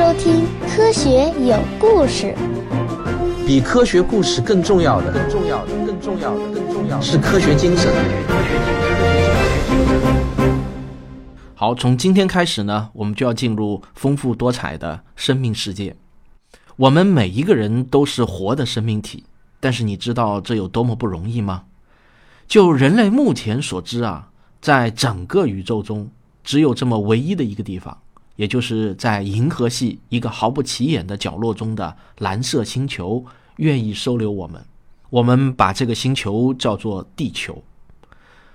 收听《科学有故事》。比科学故事更重要的，更重要的，更重要的，更重要的是科学精神。好，从今天开始呢，我们就要进入丰富多彩的生命世界。我们每一个人都是活的生命体，但是你知道这有多么不容易吗？就人类目前所知啊，在整个宇宙中，只有这么唯一的一个地方。也就是在银河系一个毫不起眼的角落中的蓝色星球，愿意收留我们。我们把这个星球叫做地球。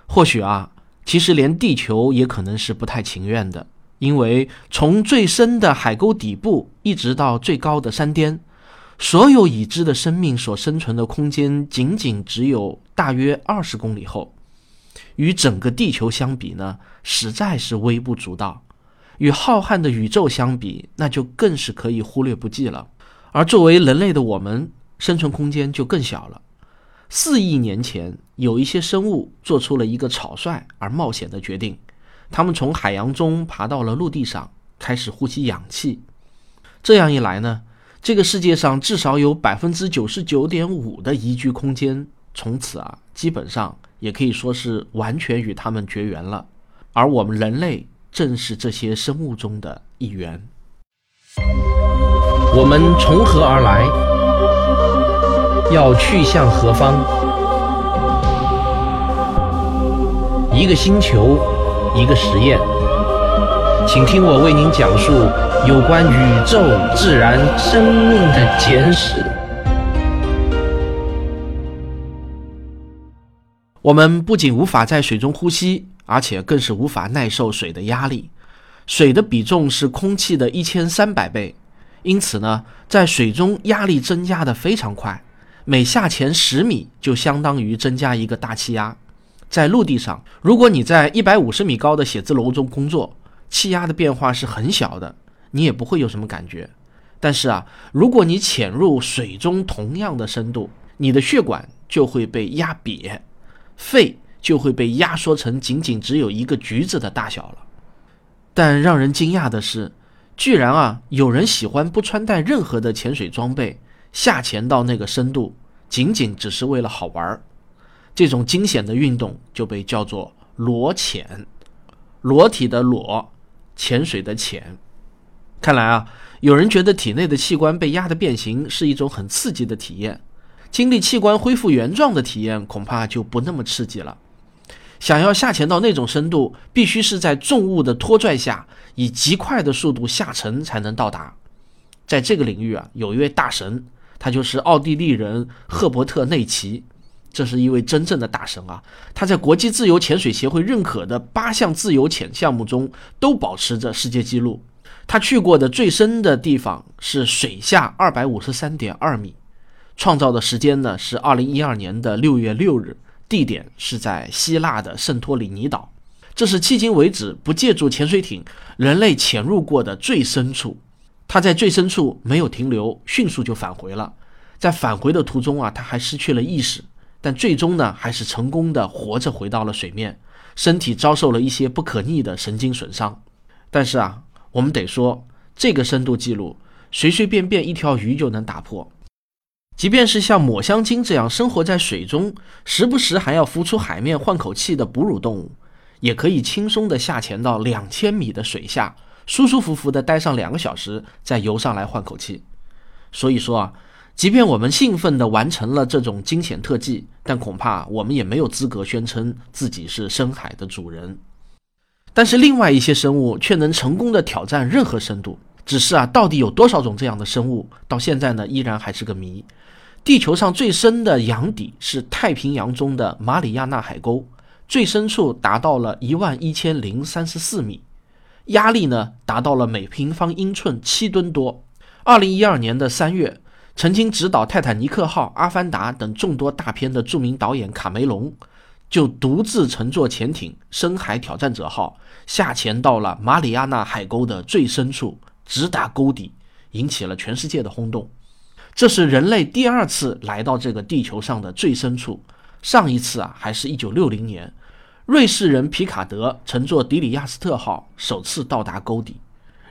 或许啊，其实连地球也可能是不太情愿的，因为从最深的海沟底部一直到最高的山巅，所有已知的生命所生存的空间仅仅只有大约二十公里厚，与整个地球相比呢，实在是微不足道。与浩瀚的宇宙相比，那就更是可以忽略不计了。而作为人类的我们，生存空间就更小了。四亿年前，有一些生物做出了一个草率而冒险的决定，他们从海洋中爬到了陆地上，开始呼吸氧气。这样一来呢，这个世界上至少有百分之九十九点五的宜居空间，从此啊，基本上也可以说是完全与他们绝缘了。而我们人类。正是这些生物中的一员。我们从何而来？要去向何方？一个星球，一个实验，请听我为您讲述有关宇宙、自然、生命的简史。我们不仅无法在水中呼吸。而且更是无法耐受水的压力，水的比重是空气的一千三百倍，因此呢，在水中压力增加的非常快，每下潜十米就相当于增加一个大气压。在陆地上，如果你在一百五十米高的写字楼中工作，气压的变化是很小的，你也不会有什么感觉。但是啊，如果你潜入水中同样的深度，你的血管就会被压瘪，肺。就会被压缩成仅仅只有一个橘子的大小了。但让人惊讶的是，居然啊，有人喜欢不穿戴任何的潜水装备下潜到那个深度，仅仅只是为了好玩儿。这种惊险的运动就被叫做裸潜，裸体的裸，潜水的潜。看来啊，有人觉得体内的器官被压得变形是一种很刺激的体验，经历器官恢复原状的体验恐怕就不那么刺激了。想要下潜到那种深度，必须是在重物的拖拽下，以极快的速度下沉才能到达。在这个领域啊，有一位大神，他就是奥地利人赫伯特内奇。这是一位真正的大神啊！他在国际自由潜水协会认可的八项自由潜项目中都保持着世界纪录。他去过的最深的地方是水下二百五十三点二米，创造的时间呢是二零一二年的六月六日。地点是在希腊的圣托里尼岛，这是迄今为止不借助潜水艇人类潜入过的最深处。他在最深处没有停留，迅速就返回了。在返回的途中啊，他还失去了意识，但最终呢，还是成功的活着回到了水面，身体遭受了一些不可逆的神经损伤。但是啊，我们得说，这个深度记录随随便便一条鱼就能打破。即便是像抹香鲸这样生活在水中，时不时还要浮出海面换口气的哺乳动物，也可以轻松地下潜到两千米的水下，舒舒服服地待上两个小时，再游上来换口气。所以说啊，即便我们兴奋地完成了这种惊险特技，但恐怕我们也没有资格宣称自己是深海的主人。但是另外一些生物却能成功地挑战任何深度，只是啊，到底有多少种这样的生物，到现在呢依然还是个谜。地球上最深的洋底是太平洋中的马里亚纳海沟，最深处达到了一万一千零三十四米，压力呢达到了每平方英寸七吨多。二零一二年的三月，曾经执导《泰坦尼克号》《阿凡达》等众多大片的著名导演卡梅隆，就独自乘坐潜艇“深海挑战者号”下潜到了马里亚纳海沟的最深处，直达沟底，引起了全世界的轰动。这是人类第二次来到这个地球上的最深处，上一次啊，还是一九六零年，瑞士人皮卡德乘坐迪里亚斯特号首次到达沟底。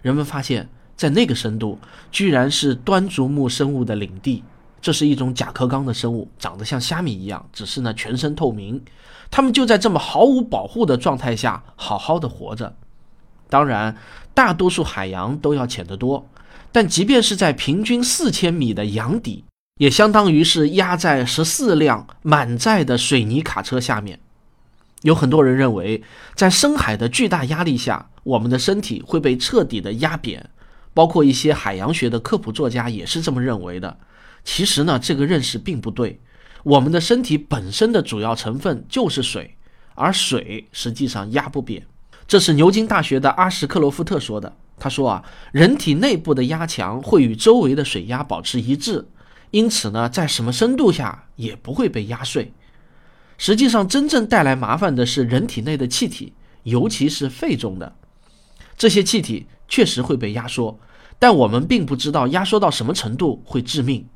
人们发现在那个深度，居然是端竹目生物的领地。这是一种甲壳纲的生物，长得像虾米一样，只是呢全身透明。它们就在这么毫无保护的状态下好好的活着。当然，大多数海洋都要浅得多，但即便是在平均四千米的洋底，也相当于是压在十四辆满载的水泥卡车下面。有很多人认为，在深海的巨大压力下，我们的身体会被彻底的压扁，包括一些海洋学的科普作家也是这么认为的。其实呢，这个认识并不对。我们的身体本身的主要成分就是水，而水实际上压不扁。这是牛津大学的阿什克罗夫特说的。他说啊，人体内部的压强会与周围的水压保持一致，因此呢，在什么深度下也不会被压碎。实际上，真正带来麻烦的是人体内的气体，尤其是肺中的这些气体确实会被压缩，但我们并不知道压缩到什么程度会致命。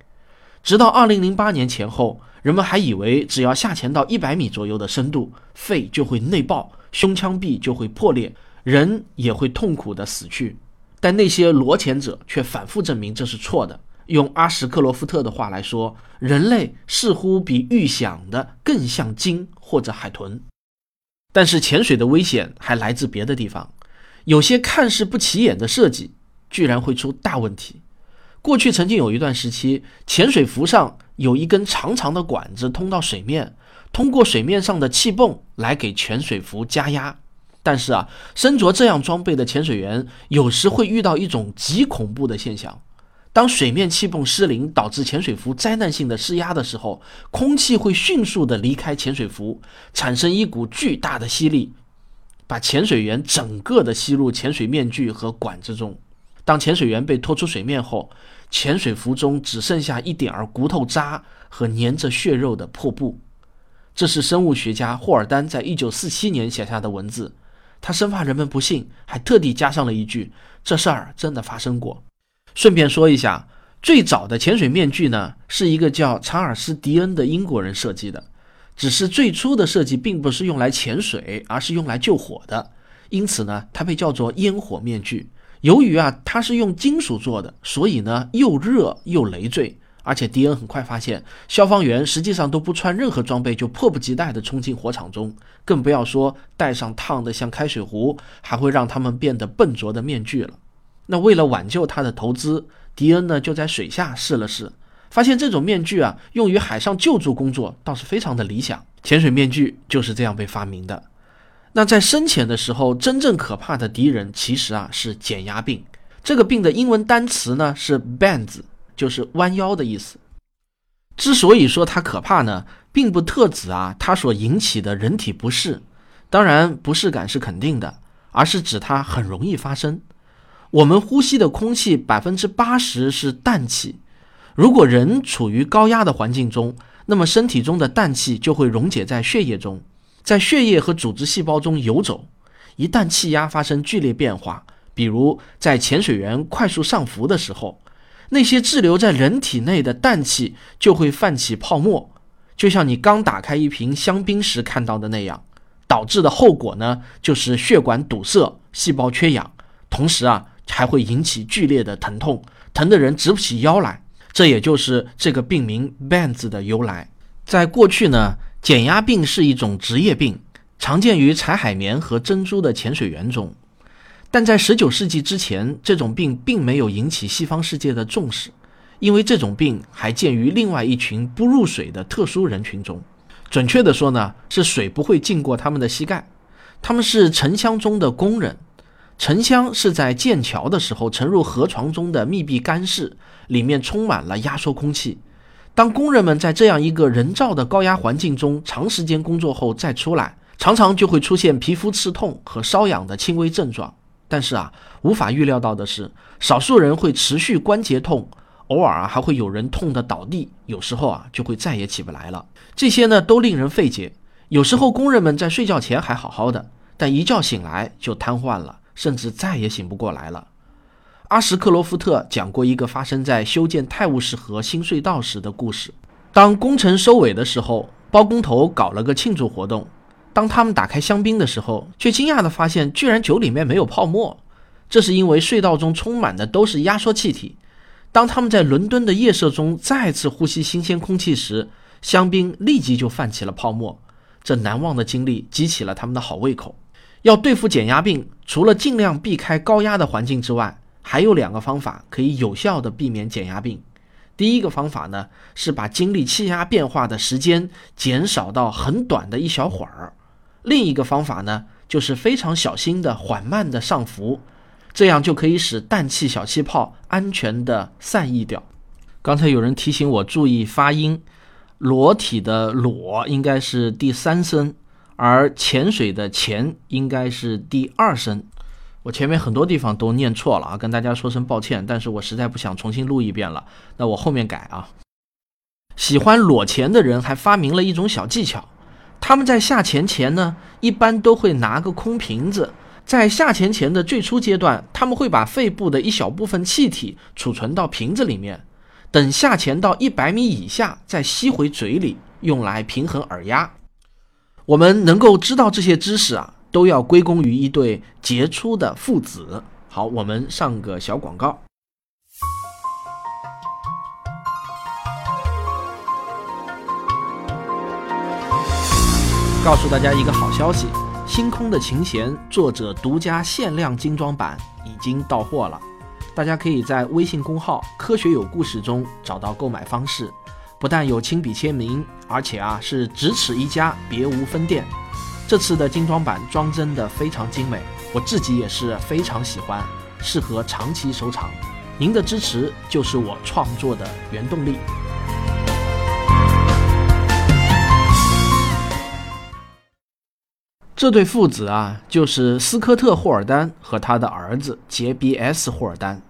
直到2008年前后，人们还以为只要下潜到100米左右的深度，肺就会内爆，胸腔壁就会破裂，人也会痛苦的死去。但那些裸潜者却反复证明这是错的。用阿什克罗夫特的话来说，人类似乎比预想的更像鲸或者海豚。但是潜水的危险还来自别的地方，有些看似不起眼的设计，居然会出大问题。过去曾经有一段时期，潜水服上有一根长长的管子通到水面，通过水面上的气泵来给潜水服加压。但是啊，身着这样装备的潜水员有时会遇到一种极恐怖的现象。当水面气泵失灵，导致潜水服灾难性的失压的时候，空气会迅速的离开潜水服，产生一股巨大的吸力，把潜水员整个的吸入潜水面具和管子中。当潜水员被拖出水面后，潜水服中只剩下一点儿骨头渣和粘着血肉的破布。这是生物学家霍尔丹在一九四七年写下的文字，他生怕人们不信，还特地加上了一句：“这事儿真的发生过。”顺便说一下，最早的潜水面具呢，是一个叫查尔斯·迪恩的英国人设计的。只是最初的设计并不是用来潜水，而是用来救火的，因此呢，它被叫做烟火面具。由于啊，它是用金属做的，所以呢，又热又累赘。而且迪恩很快发现，消防员实际上都不穿任何装备，就迫不及待地冲进火场中，更不要说戴上烫得像开水壶，还会让他们变得笨拙的面具了。那为了挽救他的投资，迪恩呢就在水下试了试，发现这种面具啊，用于海上救助工作倒是非常的理想。潜水面具就是这样被发明的。那在深潜的时候，真正可怕的敌人其实啊是减压病。这个病的英文单词呢是 bends，就是弯腰的意思。之所以说它可怕呢，并不特指啊它所引起的人体不适，当然不适感是肯定的，而是指它很容易发生。我们呼吸的空气百分之八十是氮气，如果人处于高压的环境中，那么身体中的氮气就会溶解在血液中，在血液和组织细胞中游走。一旦气压发生剧烈变化，比如在潜水员快速上浮的时候，那些滞留在人体内的氮气就会泛起泡沫，就像你刚打开一瓶香槟时看到的那样。导致的后果呢，就是血管堵塞、细胞缺氧，同时啊。还会引起剧烈的疼痛，疼的人直不起腰来。这也就是这个病名 “bends” 的由来。在过去呢，减压病是一种职业病，常见于采海绵和珍珠的潜水员中。但在19世纪之前，这种病并没有引起西方世界的重视，因为这种病还见于另外一群不入水的特殊人群中。准确的说呢，是水不会浸过他们的膝盖。他们是沉箱中的工人。沉箱是在建桥的时候沉入河床中的密闭干室，里面充满了压缩空气。当工人们在这样一个人造的高压环境中长时间工作后再出来，常常就会出现皮肤刺痛和瘙痒的轻微症状。但是啊，无法预料到的是，少数人会持续关节痛，偶尔啊还会有人痛得倒地，有时候啊就会再也起不来了。这些呢都令人费解。有时候工人们在睡觉前还好好的，但一觉醒来就瘫痪了。甚至再也醒不过来了。阿什克罗夫特讲过一个发生在修建泰晤士河新隧道时的故事。当工程收尾的时候，包工头搞了个庆祝活动。当他们打开香槟的时候，却惊讶地发现，居然酒里面没有泡沫。这是因为隧道中充满的都是压缩气体。当他们在伦敦的夜色中再次呼吸新鲜空气时，香槟立即就泛起了泡沫。这难忘的经历激起了他们的好胃口。要对付减压病，除了尽量避开高压的环境之外，还有两个方法可以有效地避免减压病。第一个方法呢，是把经历气压变化的时间减少到很短的一小会儿；另一个方法呢，就是非常小心的缓慢的上浮，这样就可以使氮气小气泡安全的散逸掉。刚才有人提醒我注意发音，裸体的裸应该是第三声，而潜水的潜应该是第二声。我前面很多地方都念错了啊，跟大家说声抱歉。但是我实在不想重新录一遍了，那我后面改啊。喜欢裸潜的人还发明了一种小技巧，他们在下潜前呢，一般都会拿个空瓶子，在下潜前的最初阶段，他们会把肺部的一小部分气体储存到瓶子里面，等下潜到一百米以下再吸回嘴里，用来平衡耳压。我们能够知道这些知识啊。都要归功于一对杰出的父子。好，我们上个小广告，告诉大家一个好消息：《星空的琴弦》作者独家限量精装版已经到货了，大家可以在微信公号“科学有故事”中找到购买方式。不但有亲笔签名，而且啊是只此一家，别无分店。这次的精装版装帧的非常精美，我自己也是非常喜欢，适合长期收藏。您的支持就是我创作的原动力。这对父子啊，就是斯科特·霍尔丹和他的儿子杰比 ·S· 霍尔丹。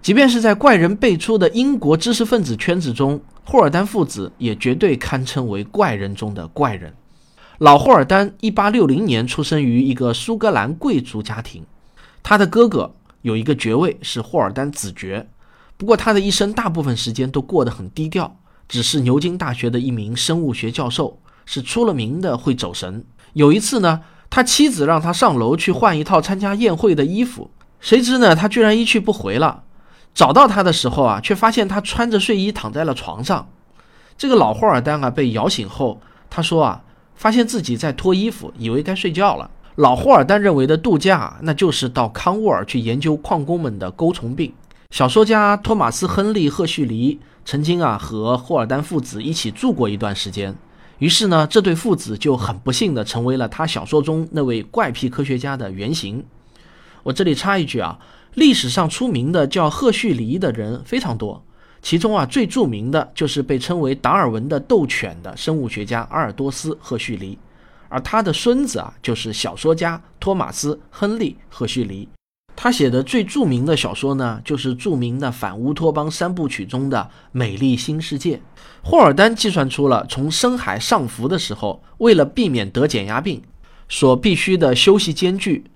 即便是在怪人辈出的英国知识分子圈子中，霍尔丹父子也绝对堪称为怪人中的怪人。老霍尔丹一八六零年出生于一个苏格兰贵族家庭，他的哥哥有一个爵位是霍尔丹子爵，不过他的一生大部分时间都过得很低调，只是牛津大学的一名生物学教授，是出了名的会走神。有一次呢，他妻子让他上楼去换一套参加宴会的衣服，谁知呢，他居然一去不回了。找到他的时候啊，却发现他穿着睡衣躺在了床上。这个老霍尔丹啊，被摇醒后，他说啊。发现自己在脱衣服，以为该睡觉了。老霍尔丹认为的度假，那就是到康沃尔去研究矿工们的钩虫病。小说家托马斯·亨利·赫胥黎曾经啊和霍尔丹父子一起住过一段时间，于是呢，这对父子就很不幸的成为了他小说中那位怪癖科学家的原型。我这里插一句啊，历史上出名的叫赫胥黎的人非常多。其中啊，最著名的就是被称为达尔文的斗犬的生物学家阿尔多斯·赫胥黎，而他的孙子啊，就是小说家托马斯·亨利·赫胥黎。他写的最著名的小说呢，就是著名的反乌托邦三部曲中的《美丽新世界》。霍尔丹计算出了从深海上浮的时候，为了避免得减压病，所必须的休息间距，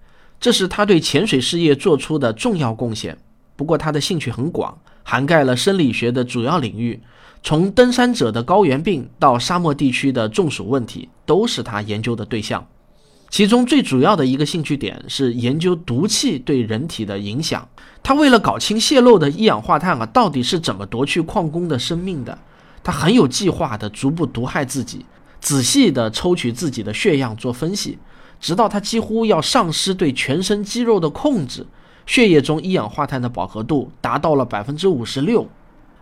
这是他对潜水事业做出的重要贡献。不过他的兴趣很广。涵盖了生理学的主要领域，从登山者的高原病到沙漠地区的中暑问题，都是他研究的对象。其中最主要的一个兴趣点是研究毒气对人体的影响。他为了搞清泄漏的一氧化碳啊到底是怎么夺去矿工的生命的，他很有计划地逐步毒害自己，仔细地抽取自己的血样做分析，直到他几乎要丧失对全身肌肉的控制。血液中一氧化碳的饱和度达到了百分之五十六。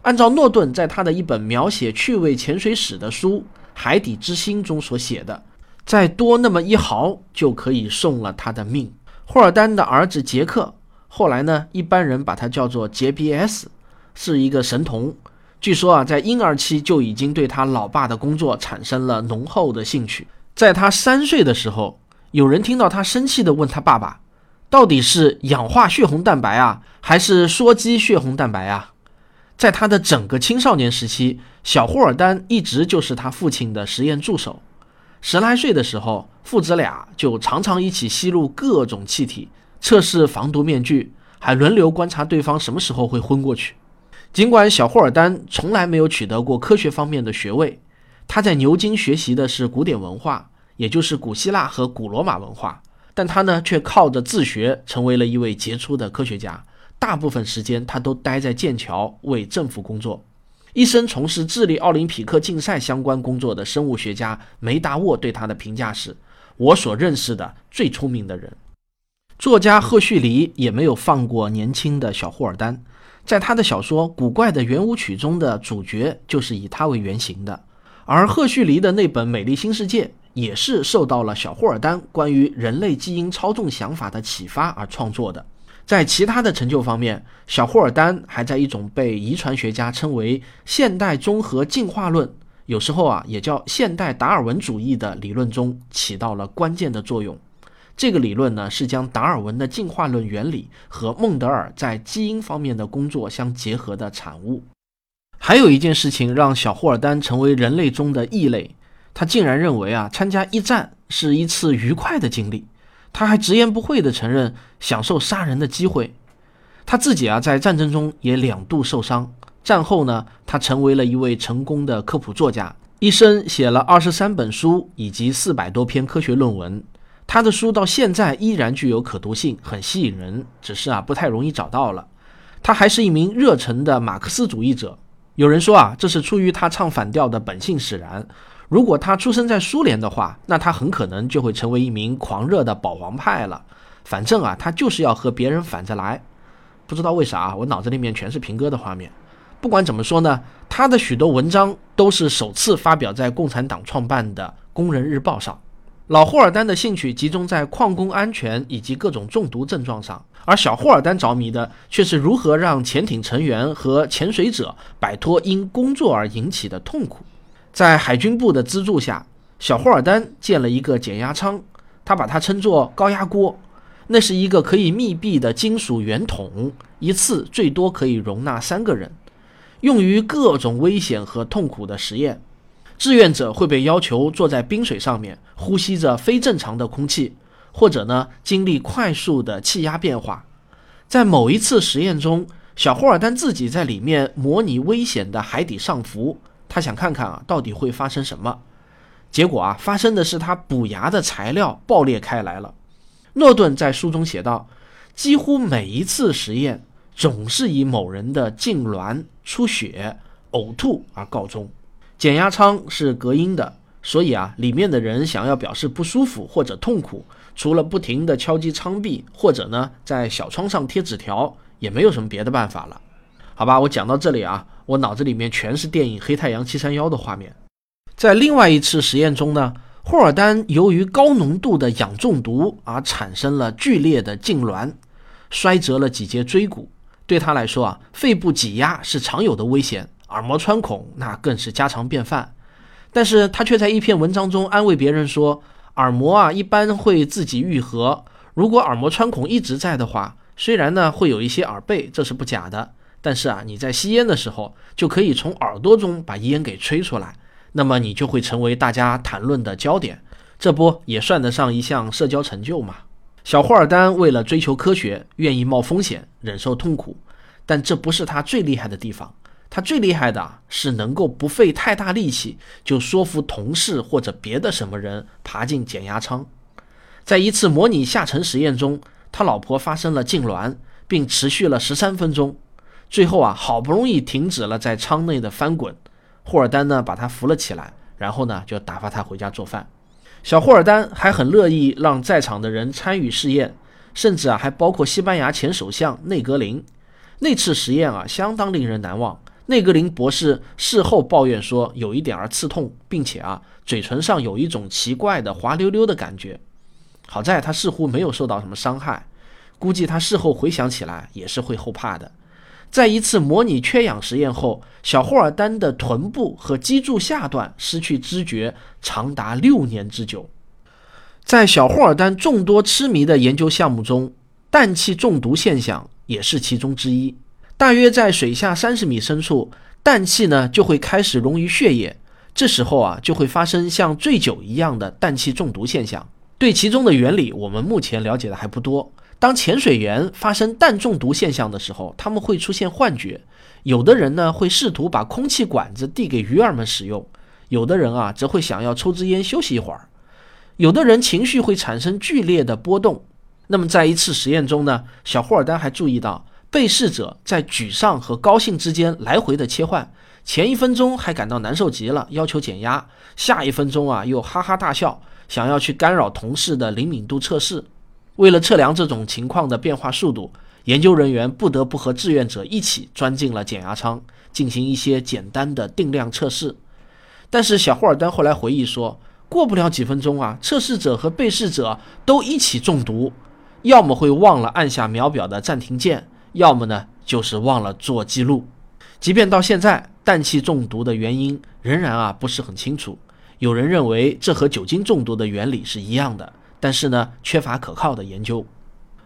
按照诺顿在他的一本描写趣味潜水史的书《海底之心》中所写的，再多那么一毫就可以送了他的命。霍尔丹的儿子杰克，后来呢，一般人把他叫做杰比 S，是一个神童。据说啊，在婴儿期就已经对他老爸的工作产生了浓厚的兴趣。在他三岁的时候，有人听到他生气地问他爸爸。到底是氧化血红蛋白啊，还是羧基血红蛋白啊？在他的整个青少年时期，小霍尔丹一直就是他父亲的实验助手。十来岁的时候，父子俩就常常一起吸入各种气体，测试防毒面具，还轮流观察对方什么时候会昏过去。尽管小霍尔丹从来没有取得过科学方面的学位，他在牛津学习的是古典文化，也就是古希腊和古罗马文化。但他呢却靠着自学成为了一位杰出的科学家。大部分时间他都待在剑桥为政府工作。一生从事智力奥林匹克竞赛相关工作的生物学家梅达沃对他的评价是：“我所认识的最聪明的人。”作家赫胥黎也没有放过年轻的小霍尔丹，在他的小说《古怪的圆舞曲》中的主角就是以他为原型的。而赫胥黎的那本《美丽新世界》也是受到了小霍尔丹关于人类基因操纵想法的启发而创作的。在其他的成就方面，小霍尔丹还在一种被遗传学家称为现代综合进化论，有时候啊也叫现代达尔文主义的理论中起到了关键的作用。这个理论呢是将达尔文的进化论原理和孟德尔在基因方面的工作相结合的产物。还有一件事情让小霍尔丹成为人类中的异类，他竟然认为啊参加一战是一次愉快的经历。他还直言不讳地承认享受杀人的机会。他自己啊，在战争中也两度受伤。战后呢，他成为了一位成功的科普作家，一生写了二十三本书以及四百多篇科学论文。他的书到现在依然具有可读性，很吸引人，只是啊，不太容易找到了。他还是一名热忱的马克思主义者。有人说啊，这是出于他唱反调的本性使然。如果他出生在苏联的话，那他很可能就会成为一名狂热的保皇派了。反正啊，他就是要和别人反着来。不知道为啥，我脑子里面全是平哥的画面。不管怎么说呢，他的许多文章都是首次发表在共产党创办的《工人日报》上。老霍尔丹的兴趣集中在矿工安全以及各种中毒症状上，而小霍尔丹着迷的却是如何让潜艇成员和潜水者摆脱因工作而引起的痛苦。在海军部的资助下，小霍尔丹建了一个减压舱，他把它称作高压锅。那是一个可以密闭的金属圆筒，一次最多可以容纳三个人，用于各种危险和痛苦的实验。志愿者会被要求坐在冰水上面，呼吸着非正常的空气，或者呢经历快速的气压变化。在某一次实验中，小霍尔丹自己在里面模拟危险的海底上浮。他想看看啊，到底会发生什么？结果啊，发生的是他补牙的材料爆裂开来了。诺顿在书中写道：“几乎每一次实验总是以某人的痉挛、出血、呕吐而告终。减压舱是隔音的，所以啊，里面的人想要表示不舒服或者痛苦，除了不停地敲击舱壁，或者呢，在小窗上贴纸条，也没有什么别的办法了。好吧，我讲到这里啊。”我脑子里面全是电影《黑太阳七三幺》的画面。在另外一次实验中呢，霍尔丹由于高浓度的氧中毒而产生了剧烈的痉挛，摔折了几节椎骨。对他来说啊，肺部挤压是常有的危险，耳膜穿孔那更是家常便饭。但是他却在一篇文章中安慰别人说，耳膜啊一般会自己愈合。如果耳膜穿孔一直在的话，虽然呢会有一些耳背，这是不假的。但是啊，你在吸烟的时候就可以从耳朵中把烟给吹出来，那么你就会成为大家谈论的焦点，这不也算得上一项社交成就吗？小霍尔丹为了追求科学，愿意冒风险，忍受痛苦，但这不是他最厉害的地方。他最厉害的是能够不费太大力气就说服同事或者别的什么人爬进减压舱。在一次模拟下沉实验中，他老婆发生了痉挛，并持续了十三分钟。最后啊，好不容易停止了在舱内的翻滚，霍尔丹呢把他扶了起来，然后呢就打发他回家做饭。小霍尔丹还很乐意让在场的人参与试验，甚至啊还包括西班牙前首相内格林。那次实验啊相当令人难忘。内格林博士事后抱怨说有一点儿刺痛，并且啊嘴唇上有一种奇怪的滑溜溜的感觉。好在他似乎没有受到什么伤害，估计他事后回想起来也是会后怕的。在一次模拟缺氧实验后，小霍尔丹的臀部和脊柱下段失去知觉长达六年之久。在小霍尔丹众多痴迷的研究项目中，氮气中毒现象也是其中之一。大约在水下三十米深处，氮气呢就会开始溶于血液，这时候啊就会发生像醉酒一样的氮气中毒现象。对其中的原理，我们目前了解的还不多。当潜水员发生氮中毒现象的时候，他们会出现幻觉。有的人呢会试图把空气管子递给鱼儿们使用，有的人啊则会想要抽支烟休息一会儿。有的人情绪会产生剧烈的波动。那么在一次实验中呢，小霍尔丹还注意到被试者在沮丧和高兴之间来回的切换，前一分钟还感到难受极了，要求减压，下一分钟啊又哈哈大笑，想要去干扰同事的灵敏度测试。为了测量这种情况的变化速度，研究人员不得不和志愿者一起钻进了减压舱，进行一些简单的定量测试。但是小霍尔丹后来回忆说，过不了几分钟啊，测试者和被试者都一起中毒，要么会忘了按下秒表的暂停键，要么呢就是忘了做记录。即便到现在，氮气中毒的原因仍然啊不是很清楚。有人认为这和酒精中毒的原理是一样的。但是呢，缺乏可靠的研究。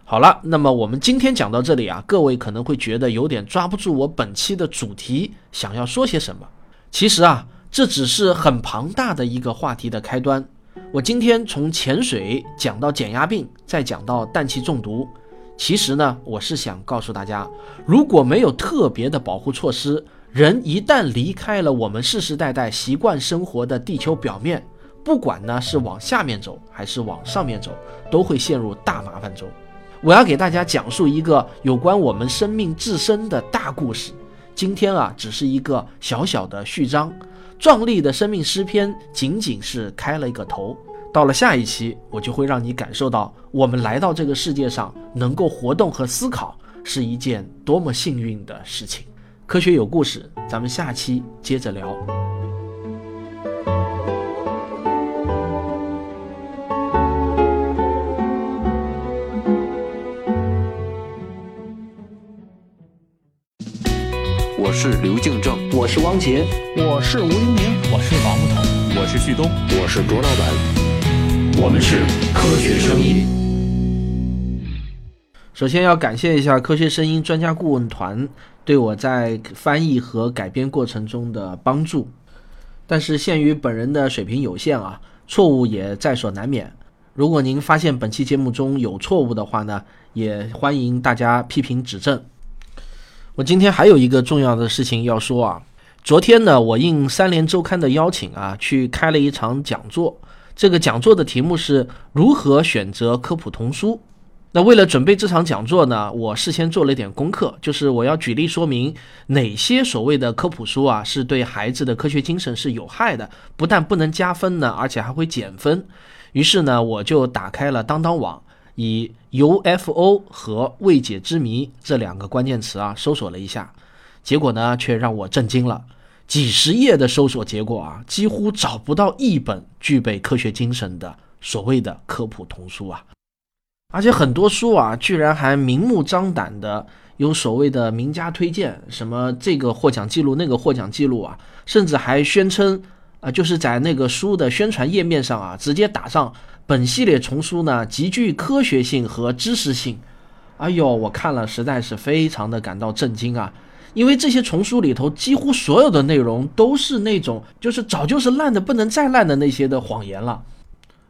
好了，那么我们今天讲到这里啊，各位可能会觉得有点抓不住我本期的主题想要说些什么。其实啊，这只是很庞大的一个话题的开端。我今天从潜水讲到减压病，再讲到氮气中毒。其实呢，我是想告诉大家，如果没有特别的保护措施，人一旦离开了我们世世代代习惯生活的地球表面。不管呢是往下面走还是往上面走，都会陷入大麻烦中。我要给大家讲述一个有关我们生命自身的大故事。今天啊，只是一个小小的序章，壮丽的生命诗篇仅仅是开了一个头。到了下一期，我就会让你感受到，我们来到这个世界上能够活动和思考，是一件多么幸运的事情。科学有故事，咱们下期接着聊。是刘敬正，我是汪杰，我是吴黎明，我是王木头，我是旭东，我是卓老板，我们是科学声音。首先要感谢一下科学声音专家顾问团对我在翻译和改编过程中的帮助，但是限于本人的水平有限啊，错误也在所难免。如果您发现本期节目中有错误的话呢，也欢迎大家批评指正。我今天还有一个重要的事情要说啊，昨天呢，我应三联周刊的邀请啊，去开了一场讲座。这个讲座的题目是如何选择科普童书。那为了准备这场讲座呢，我事先做了一点功课，就是我要举例说明哪些所谓的科普书啊，是对孩子的科学精神是有害的，不但不能加分呢，而且还会减分。于是呢，我就打开了当当网。以 UFO 和未解之谜这两个关键词啊，搜索了一下，结果呢却让我震惊了。几十页的搜索结果啊，几乎找不到一本具备科学精神的所谓的科普童书啊！而且很多书啊，居然还明目张胆的有所谓的名家推荐，什么这个获奖记录、那个获奖记录啊，甚至还宣称啊，就是在那个书的宣传页面上啊，直接打上。本系列丛书呢，极具科学性和知识性。哎呦，我看了实在是非常的感到震惊啊！因为这些丛书里头几乎所有的内容都是那种就是早就是烂的不能再烂的那些的谎言了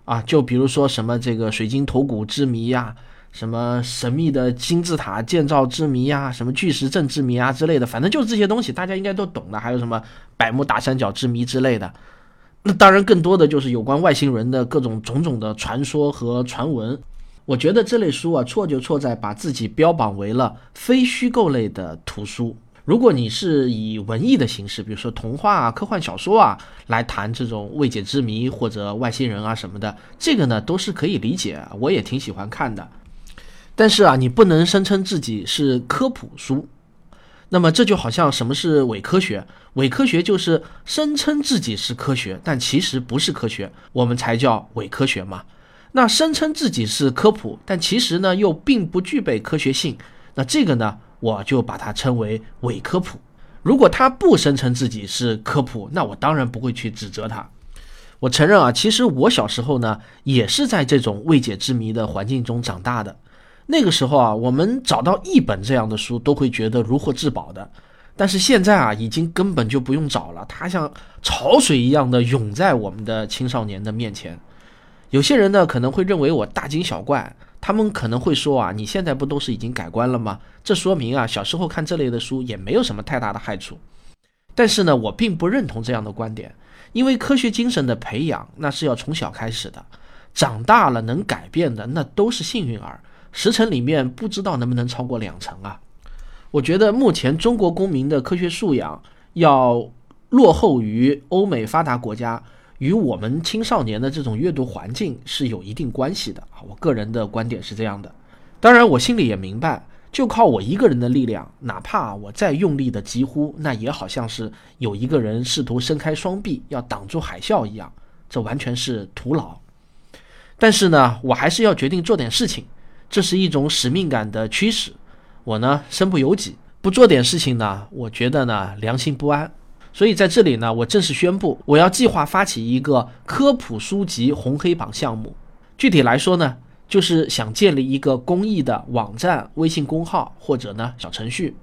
啊！就比如说什么这个水晶头骨之谜呀，什么神秘的金字塔建造之谜呀，什么巨石阵之谜啊之类的，反正就是这些东西，大家应该都懂的。还有什么百慕大三角之谜之类的。那当然，更多的就是有关外星人的各种种种的传说和传闻。我觉得这类书啊，错就错在把自己标榜为了非虚构类的图书。如果你是以文艺的形式，比如说童话啊、科幻小说啊，来谈这种未解之谜或者外星人啊什么的，这个呢都是可以理解，我也挺喜欢看的。但是啊，你不能声称自己是科普书。那么这就好像什么是伪科学？伪科学就是声称自己是科学，但其实不是科学，我们才叫伪科学嘛。那声称自己是科普，但其实呢又并不具备科学性，那这个呢我就把它称为伪科普。如果他不声称自己是科普，那我当然不会去指责他。我承认啊，其实我小时候呢也是在这种未解之谜的环境中长大的。那个时候啊，我们找到一本这样的书都会觉得如获至宝的，但是现在啊，已经根本就不用找了，它像潮水一样的涌在我们的青少年的面前。有些人呢可能会认为我大惊小怪，他们可能会说啊，你现在不都是已经改观了吗？这说明啊，小时候看这类的书也没有什么太大的害处。但是呢，我并不认同这样的观点，因为科学精神的培养那是要从小开始的。长大了能改变的，那都是幸运儿。十成里面不知道能不能超过两成啊？我觉得目前中国公民的科学素养要落后于欧美发达国家，与我们青少年的这种阅读环境是有一定关系的啊。我个人的观点是这样的。当然，我心里也明白，就靠我一个人的力量，哪怕我再用力的疾呼，那也好像是有一个人试图伸开双臂要挡住海啸一样，这完全是徒劳。但是呢，我还是要决定做点事情。这是一种使命感的驱使，我呢身不由己，不做点事情呢，我觉得呢良心不安。所以在这里呢，我正式宣布，我要计划发起一个科普书籍红黑榜项目。具体来说呢，就是想建立一个公益的网站、微信公号或者呢小程序，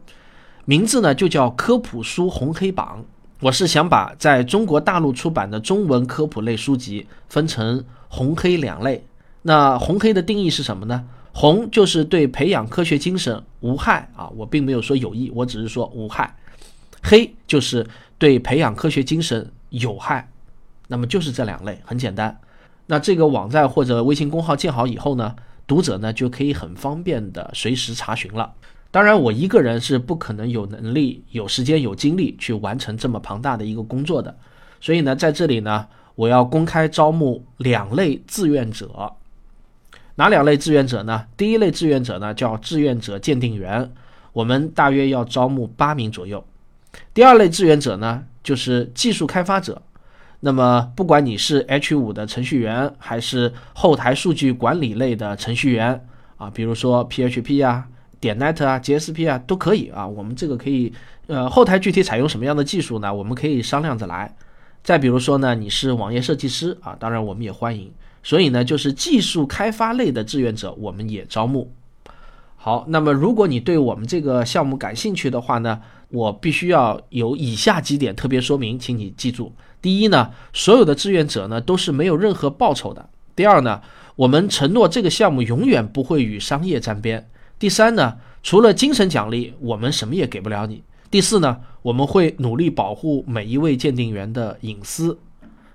名字呢就叫科普书红黑榜。我是想把在中国大陆出版的中文科普类书籍分成红黑两类。那红黑的定义是什么呢？红就是对培养科学精神无害啊，我并没有说有益，我只是说无害。黑就是对培养科学精神有害，那么就是这两类，很简单。那这个网站或者微信公号建好以后呢，读者呢就可以很方便的随时查询了。当然，我一个人是不可能有能力、有时间、有精力去完成这么庞大的一个工作的，所以呢，在这里呢，我要公开招募两类志愿者。哪两类志愿者呢？第一类志愿者呢叫志愿者鉴定员，我们大约要招募八名左右。第二类志愿者呢就是技术开发者，那么不管你是 H 五的程序员，还是后台数据管理类的程序员啊，比如说 PHP 啊、点 Net 啊、JSP 啊都可以啊。我们这个可以，呃，后台具体采用什么样的技术呢？我们可以商量着来。再比如说呢，你是网页设计师啊，当然我们也欢迎。所以呢，就是技术开发类的志愿者，我们也招募。好，那么如果你对我们这个项目感兴趣的话呢，我必须要有以下几点特别说明，请你记住：第一呢，所有的志愿者呢都是没有任何报酬的；第二呢，我们承诺这个项目永远不会与商业沾边；第三呢，除了精神奖励，我们什么也给不了你；第四呢，我们会努力保护每一位鉴定员的隐私；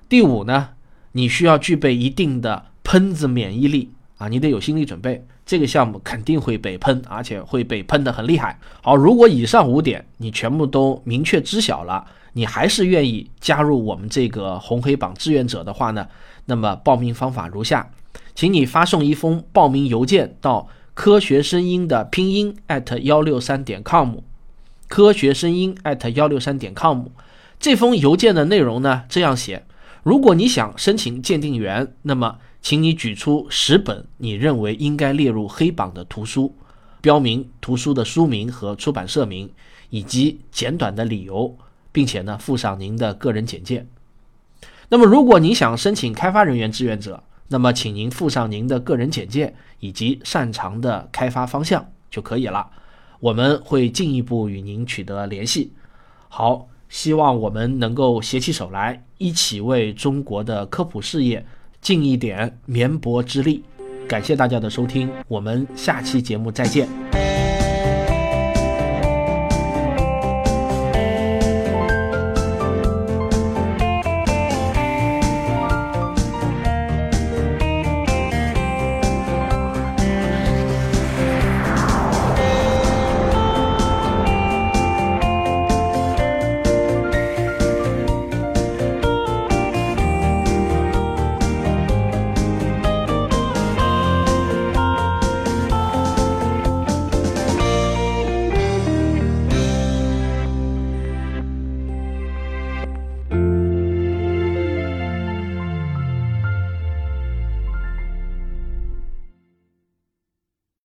第五呢。你需要具备一定的喷子免疫力啊，你得有心理准备，这个项目肯定会被喷，而且会被喷得很厉害。好，如果以上五点你全部都明确知晓了，你还是愿意加入我们这个红黑榜志愿者的话呢，那么报名方法如下，请你发送一封报名邮件到科学声音的拼音幺六三点 com，科学声音幺六三点 com，这封邮件的内容呢这样写。如果你想申请鉴定员，那么请你举出十本你认为应该列入黑榜的图书，标明图书的书名和出版社名，以及简短的理由，并且呢附上您的个人简介。那么如果你想申请开发人员志愿者，那么请您附上您的个人简介以及擅长的开发方向就可以了，我们会进一步与您取得联系。好。希望我们能够携起手来，一起为中国的科普事业尽一点绵薄之力。感谢大家的收听，我们下期节目再见。